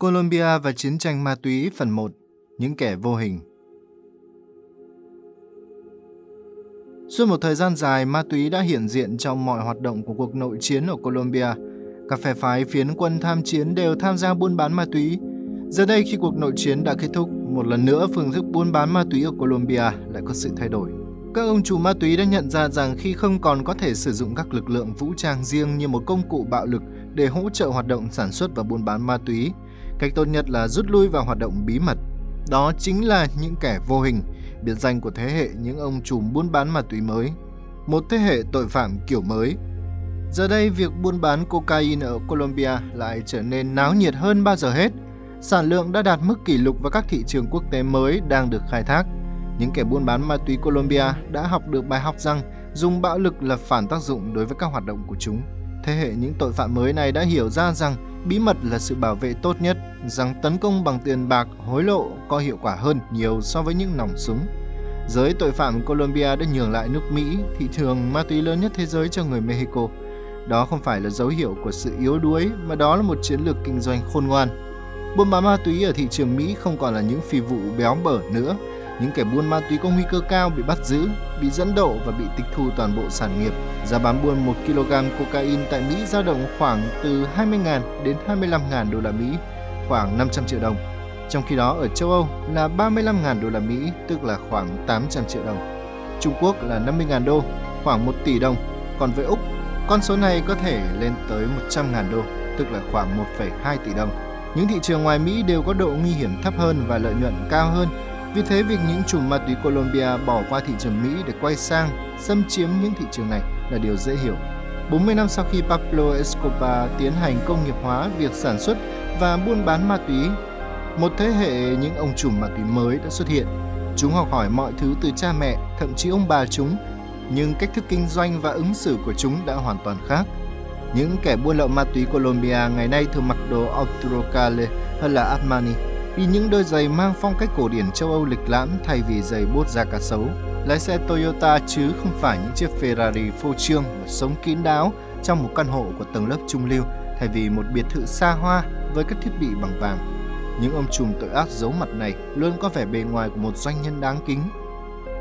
Colombia và chiến tranh ma túy phần 1 Những kẻ vô hình Suốt một thời gian dài, ma túy đã hiện diện trong mọi hoạt động của cuộc nội chiến ở Colombia. Các phe phái phiến quân tham chiến đều tham gia buôn bán ma túy. Giờ đây khi cuộc nội chiến đã kết thúc, một lần nữa phương thức buôn bán ma túy ở Colombia lại có sự thay đổi. Các ông chủ ma túy đã nhận ra rằng khi không còn có thể sử dụng các lực lượng vũ trang riêng như một công cụ bạo lực để hỗ trợ hoạt động sản xuất và buôn bán ma túy, cách tốt nhất là rút lui vào hoạt động bí mật. Đó chính là những kẻ vô hình, biệt danh của thế hệ những ông trùm buôn bán ma túy mới. Một thế hệ tội phạm kiểu mới. Giờ đây, việc buôn bán cocaine ở Colombia lại trở nên náo nhiệt hơn bao giờ hết. Sản lượng đã đạt mức kỷ lục và các thị trường quốc tế mới đang được khai thác. Những kẻ buôn bán ma túy Colombia đã học được bài học rằng dùng bạo lực là phản tác dụng đối với các hoạt động của chúng. Thế hệ những tội phạm mới này đã hiểu ra rằng bí mật là sự bảo vệ tốt nhất, rằng tấn công bằng tiền bạc, hối lộ có hiệu quả hơn nhiều so với những nòng súng. Giới tội phạm Colombia đã nhường lại nước Mỹ, thị trường ma túy lớn nhất thế giới cho người Mexico. Đó không phải là dấu hiệu của sự yếu đuối, mà đó là một chiến lược kinh doanh khôn ngoan. Buôn bán ma túy ở thị trường Mỹ không còn là những phi vụ béo bở nữa, những kẻ buôn ma túy có nguy cơ cao bị bắt giữ, bị dẫn độ và bị tịch thu toàn bộ sản nghiệp. Giá bán buôn 1 kg cocaine tại Mỹ dao động khoảng từ 20.000 đến 25.000 đô la Mỹ, khoảng 500 triệu đồng. Trong khi đó ở châu Âu là 35.000 đô la Mỹ, tức là khoảng 800 triệu đồng. Trung Quốc là 50.000 đô, khoảng 1 tỷ đồng. Còn với Úc, con số này có thể lên tới 100.000 đô, tức là khoảng 1,2 tỷ đồng. Những thị trường ngoài Mỹ đều có độ nguy hiểm thấp hơn và lợi nhuận cao hơn vì thế, việc những chùm ma túy Colombia bỏ qua thị trường Mỹ để quay sang xâm chiếm những thị trường này là điều dễ hiểu. 40 năm sau khi Pablo Escobar tiến hành công nghiệp hóa việc sản xuất và buôn bán ma túy, một thế hệ những ông trùm ma túy mới đã xuất hiện. Chúng học hỏi mọi thứ từ cha mẹ, thậm chí ông bà chúng, nhưng cách thức kinh doanh và ứng xử của chúng đã hoàn toàn khác. Những kẻ buôn lậu ma túy Colombia ngày nay thường mặc đồ Arturo hơn là Armani vì những đôi giày mang phong cách cổ điển châu Âu lịch lãm thay vì giày bốt da cá sấu. Lái xe Toyota chứ không phải những chiếc Ferrari phô trương và sống kín đáo trong một căn hộ của tầng lớp trung lưu thay vì một biệt thự xa hoa với các thiết bị bằng vàng. Những ông trùm tội ác giấu mặt này luôn có vẻ bề ngoài của một doanh nhân đáng kính.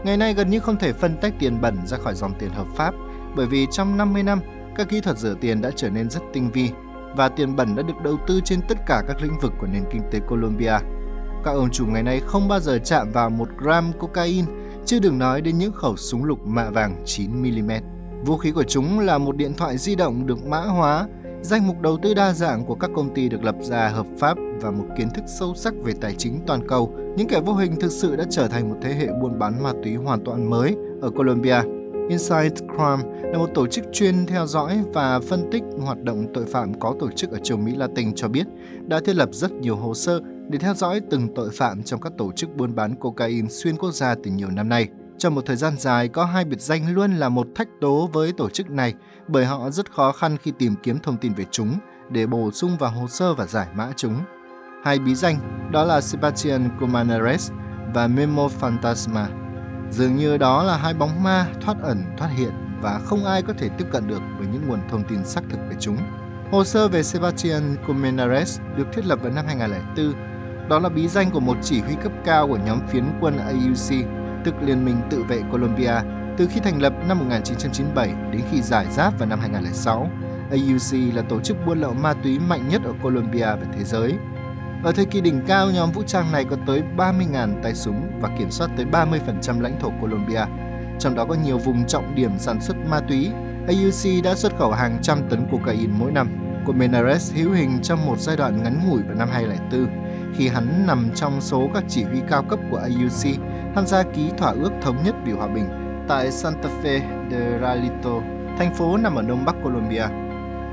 Ngày nay gần như không thể phân tách tiền bẩn ra khỏi dòng tiền hợp pháp bởi vì trong 50 năm, các kỹ thuật rửa tiền đã trở nên rất tinh vi và tiền bẩn đã được đầu tư trên tất cả các lĩnh vực của nền kinh tế Colombia. Các ông chủ ngày nay không bao giờ chạm vào một gram cocaine, chưa đừng nói đến những khẩu súng lục mạ vàng 9mm. Vũ khí của chúng là một điện thoại di động được mã hóa, danh mục đầu tư đa dạng của các công ty được lập ra hợp pháp và một kiến thức sâu sắc về tài chính toàn cầu. Những kẻ vô hình thực sự đã trở thành một thế hệ buôn bán ma túy hoàn toàn mới ở Colombia. Inside Crime là một tổ chức chuyên theo dõi và phân tích hoạt động tội phạm có tổ chức ở châu Mỹ Latin cho biết đã thiết lập rất nhiều hồ sơ để theo dõi từng tội phạm trong các tổ chức buôn bán cocaine xuyên quốc gia từ nhiều năm nay. Trong một thời gian dài, có hai biệt danh luôn là một thách đố với tổ chức này bởi họ rất khó khăn khi tìm kiếm thông tin về chúng để bổ sung vào hồ sơ và giải mã chúng. Hai bí danh đó là Sebastian Comaneres và Memo Fantasma. Dường như đó là hai bóng ma thoát ẩn thoát hiện và không ai có thể tiếp cận được với những nguồn thông tin xác thực về chúng. Hồ sơ về Sebastian Comenares được thiết lập vào năm 2004. Đó là bí danh của một chỉ huy cấp cao của nhóm phiến quân AUC, tức Liên minh tự vệ Colombia, từ khi thành lập năm 1997 đến khi giải giáp vào năm 2006. AUC là tổ chức buôn lậu ma túy mạnh nhất ở Colombia và thế giới. Ở thời kỳ đỉnh cao, nhóm vũ trang này có tới 30.000 tay súng và kiểm soát tới 30% lãnh thổ Colombia, trong đó có nhiều vùng trọng điểm sản xuất ma túy. AUC đã xuất khẩu hàng trăm tấn cocaine mỗi năm. Comenares hữu hình trong một giai đoạn ngắn ngủi vào năm 2004, khi hắn nằm trong số các chỉ huy cao cấp của AUC tham gia ký thỏa ước thống nhất vì hòa bình tại Santa Fe de Ralito, thành phố nằm ở đông bắc Colombia.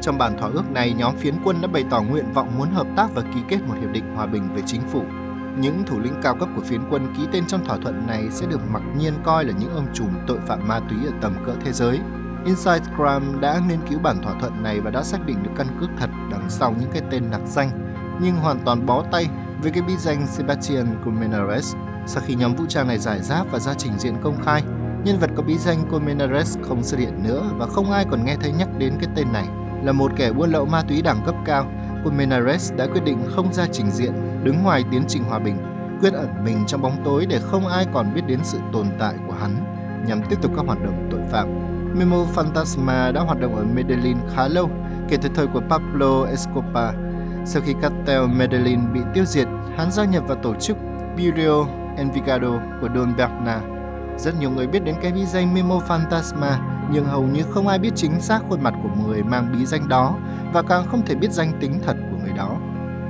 Trong bản thỏa ước này, nhóm phiến quân đã bày tỏ nguyện vọng muốn hợp tác và ký kết một hiệp định hòa bình với chính phủ. Những thủ lĩnh cao cấp của phiến quân ký tên trong thỏa thuận này sẽ được mặc nhiên coi là những ông trùm tội phạm ma túy ở tầm cỡ thế giới. Inside Crime đã nghiên cứu bản thỏa thuận này và đã xác định được căn cước thật đằng sau những cái tên nặc danh, nhưng hoàn toàn bó tay với cái bí danh Sebastian Colmenares. Sau khi nhóm vũ trang này giải giáp và ra trình diện công khai, nhân vật có bí danh Colmenares không xuất hiện nữa và không ai còn nghe thấy nhắc đến cái tên này. Là một kẻ buôn lậu ma túy đẳng cấp cao, Colmenares đã quyết định không ra trình diện, đứng ngoài tiến trình hòa bình, quyết ẩn mình trong bóng tối để không ai còn biết đến sự tồn tại của hắn nhằm tiếp tục các hoạt động tội phạm. Memo Fantasma đã hoạt động ở Medellin khá lâu, kể từ thời của Pablo Escobar. Sau khi cartel Medellin bị tiêu diệt, hắn gia nhập vào tổ chức Bureau Envigado của Don Berna. Rất nhiều người biết đến cái bí danh Memo Fantasma, nhưng hầu như không ai biết chính xác khuôn mặt của người mang bí danh đó và càng không thể biết danh tính thật của người đó.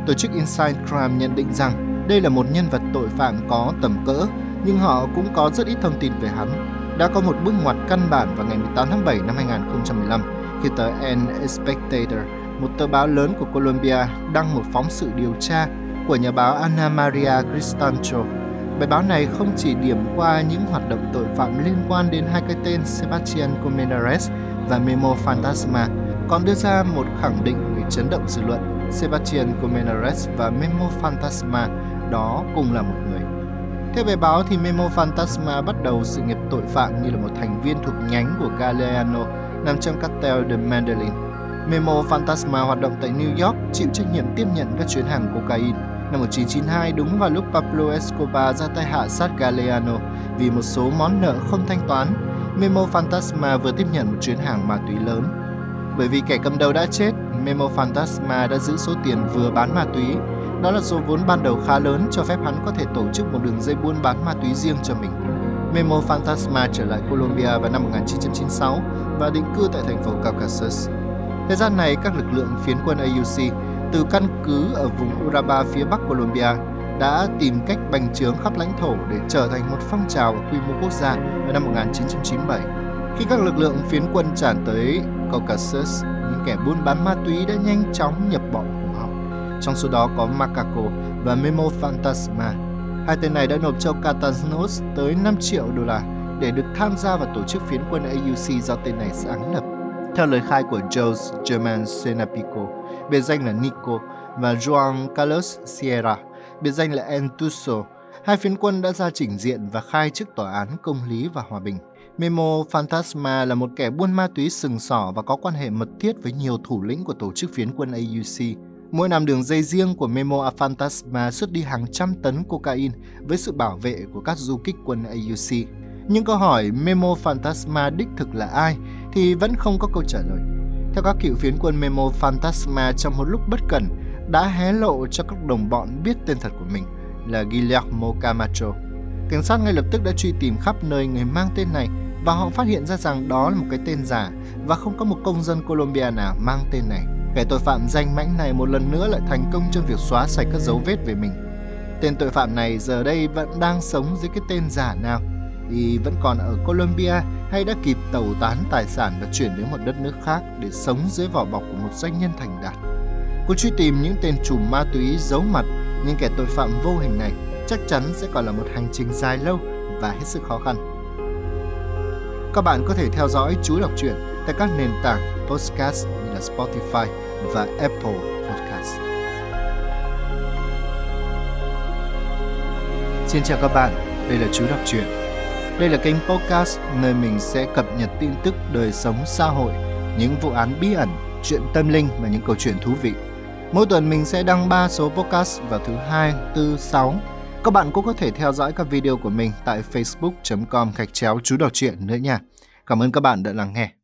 Tổ chức Inside Crime nhận định rằng đây là một nhân vật tội phạm có tầm cỡ, nhưng họ cũng có rất ít thông tin về hắn. Đã có một bước ngoặt căn bản vào ngày 18 tháng 7 năm 2015 khi tờ An Spectator, một tờ báo lớn của Colombia, đăng một phóng sự điều tra của nhà báo Ana Maria Cristancho. Bài báo này không chỉ điểm qua những hoạt động tội phạm liên quan đến hai cái tên Sebastian Comendares và Memo Fantasma, còn đưa ra một khẳng định gây chấn động dư luận. Sebastian Comendares và Memo Fantasma đó cùng là một người. Theo bài báo thì Memo Fantasma bắt đầu sự nghiệp tội phạm như là một thành viên thuộc nhánh của Galeano nằm trong cartel de Mandolin. Memo Fantasma hoạt động tại New York, chịu trách nhiệm tiếp nhận các chuyến hàng cocaine. Năm 1992, đúng vào lúc Pablo Escobar ra tay hạ sát Galeano vì một số món nợ không thanh toán, Memo Fantasma vừa tiếp nhận một chuyến hàng ma túy lớn. Bởi vì kẻ cầm đầu đã chết, Memo Fantasma đã giữ số tiền vừa bán ma túy. Đó là số vốn ban đầu khá lớn cho phép hắn có thể tổ chức một đường dây buôn bán ma túy riêng cho mình. Memo Fantasma trở lại Colombia vào năm 1996 và định cư tại thành phố Caucasus. Thời gian này, các lực lượng phiến quân AUC từ căn cứ ở vùng Uraba phía bắc Colombia đã tìm cách bành trướng khắp lãnh thổ để trở thành một phong trào quy mô quốc gia vào năm 1997. Khi các lực lượng phiến quân tràn tới Caucasus, những kẻ buôn bán ma túy đã nhanh chóng nhập bọn của họ. Trong số đó có Macaco và Memo Fantasma. Hai tên này đã nộp cho Catanos tới 5 triệu đô la để được tham gia vào tổ chức phiến quân AUC do tên này sáng lập. Theo lời khai của Jose German Senapico, biệt danh là Nico, và Juan Carlos Sierra, biệt danh là Entuso, hai phiến quân đã ra trình diện và khai trước tòa án công lý và hòa bình. Memo Fantasma là một kẻ buôn ma túy sừng sỏ và có quan hệ mật thiết với nhiều thủ lĩnh của tổ chức phiến quân AUC. Mỗi năm đường dây riêng của Memo Fantasma xuất đi hàng trăm tấn cocaine với sự bảo vệ của các du kích quân AUC. Nhưng câu hỏi Memo Fantasma đích thực là ai thì vẫn không có câu trả lời. Theo các cựu phiến quân Memo Fantasma trong một lúc bất cẩn, đã hé lộ cho các đồng bọn biết tên thật của mình là Guillermo Camacho. Cảnh sát ngay lập tức đã truy tìm khắp nơi người mang tên này và họ phát hiện ra rằng đó là một cái tên giả và không có một công dân Colombia nào mang tên này. Kẻ tội phạm danh mãnh này một lần nữa lại thành công trong việc xóa sạch các dấu vết về mình. Tên tội phạm này giờ đây vẫn đang sống dưới cái tên giả nào y vẫn còn ở Colombia hay đã kịp tẩu tán tài sản và chuyển đến một đất nước khác để sống dưới vỏ bọc của một doanh nhân thành đạt. Cuộc truy tìm những tên trùm ma túy giấu mặt, những kẻ tội phạm vô hình này chắc chắn sẽ còn là một hành trình dài lâu và hết sức khó khăn. Các bạn có thể theo dõi chú đọc truyện tại các nền tảng podcast như là Spotify và Apple Podcast. Xin chào các bạn, đây là chú đọc truyện. Đây là kênh podcast nơi mình sẽ cập nhật tin tức đời sống xã hội, những vụ án bí ẩn, chuyện tâm linh và những câu chuyện thú vị. Mỗi tuần mình sẽ đăng 3 số podcast vào thứ hai, tư, sáu. Các bạn cũng có thể theo dõi các video của mình tại facebook.com gạch chéo chú đọc truyện nữa nha. Cảm ơn các bạn đã lắng nghe.